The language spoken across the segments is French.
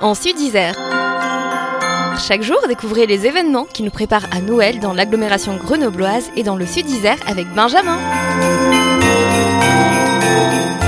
en Sud-Isère. Chaque jour, découvrez les événements qui nous préparent à Noël dans l'agglomération grenobloise et dans le Sud-Isère avec Benjamin.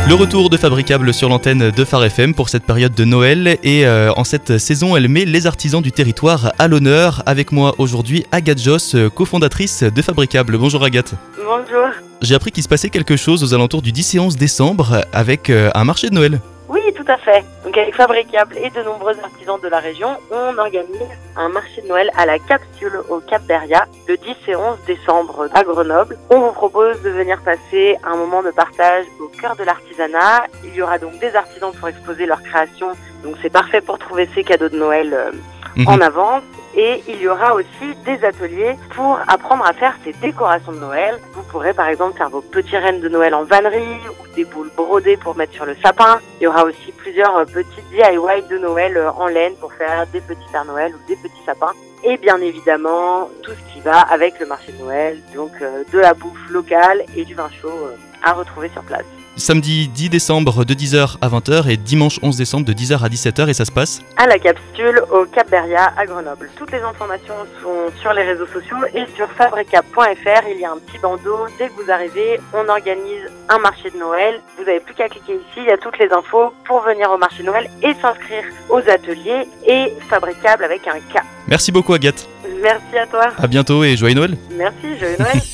Le retour de Fabricable sur l'antenne de Phare FM pour cette période de Noël et euh, en cette saison elle met les artisans du territoire à l'honneur. Avec moi aujourd'hui Agathe Joss, cofondatrice de Fabricable. Bonjour Agathe. Bonjour. J'ai appris qu'il se passait quelque chose aux alentours du 10 et 11 décembre avec euh, un marché de Noël. Oui, tout à fait. Donc avec Fabricable et de nombreux artisans de la région, on organise un marché de Noël à la capsule au Cap Beria le 10 et 11 décembre à Grenoble. On vous propose de venir passer un moment de partage au cœur de l'artisanat. Il y aura donc des artisans pour exposer leurs créations. Donc c'est parfait pour trouver ses cadeaux de Noël euh, Mhm. en avance. Et il y aura aussi des ateliers pour apprendre à faire ces décorations de Noël. Vous pourrez par exemple faire vos petits rennes de Noël en vannerie ou des boules brodées pour mettre sur le sapin. Il y aura aussi plusieurs euh, petits DIY de Noël euh, en laine pour faire des petits Pères Noël ou des petits sapins. Et bien évidemment, tout ce qui va avec le marché de Noël, donc euh, de la bouffe locale et du vin chaud à retrouver sur place. Samedi 10 décembre de 10h à 20h et dimanche 11 décembre de 10h à 17h et ça se passe à la capsule au Cap Beria à Grenoble. Toutes les informations sont sur les réseaux sociaux et sur fabrica.fr. Il y a un petit bandeau. Dès que vous arrivez, on organise un marché de Noël. Vous n'avez plus qu'à cliquer ici. Il y a toutes les infos pour venir au marché de Noël et s'inscrire aux ateliers et fabricable avec un K. Merci beaucoup Agathe. Merci à toi. À bientôt et joyeux Noël. Merci, joyeux Noël.